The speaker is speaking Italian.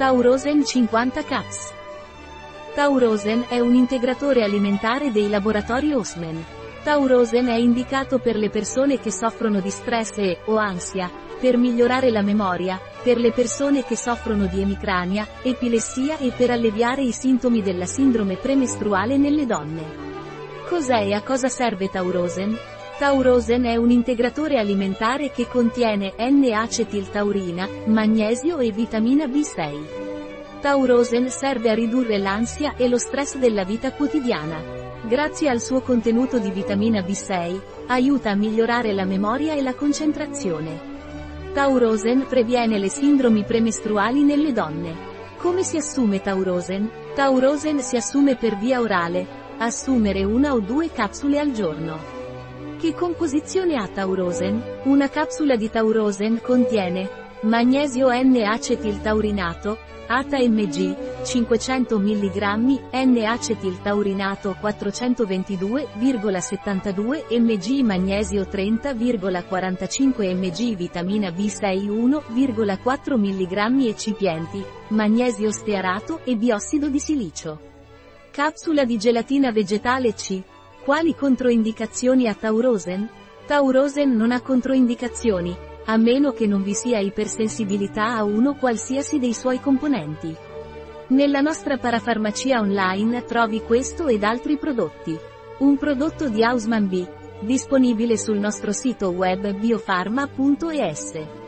Taurosen 50 Caps. Taurosen è un integratore alimentare dei laboratori Osman. Taurosen è indicato per le persone che soffrono di stress e, o ansia, per migliorare la memoria, per le persone che soffrono di emicrania, epilessia e per alleviare i sintomi della sindrome premestruale nelle donne. Cos'è e a cosa serve Taurosen? Taurosen è un integratore alimentare che contiene N-acetiltaurina, magnesio e vitamina B6. Taurosen serve a ridurre l'ansia e lo stress della vita quotidiana. Grazie al suo contenuto di vitamina B6, aiuta a migliorare la memoria e la concentrazione. Taurosen previene le sindromi premestruali nelle donne. Come si assume Taurosen? Taurosen si assume per via orale, assumere una o due capsule al giorno. Che composizione ha Taurosen? Una capsula di Taurosen contiene magnesio N-acetiltaurinato, ATA-MG, 500 mg, N-acetiltaurinato 422,72 mg magnesio 30,45 mg vitamina B6 1,4 mg eccipienti, magnesio stearato e biossido di silicio. Capsula di gelatina vegetale C. Quali controindicazioni ha Taurosen? Taurosen non ha controindicazioni, a meno che non vi sia ipersensibilità a uno qualsiasi dei suoi componenti. Nella nostra parafarmacia online trovi questo ed altri prodotti. Un prodotto di Hausmann B. Disponibile sul nostro sito web biofarma.es.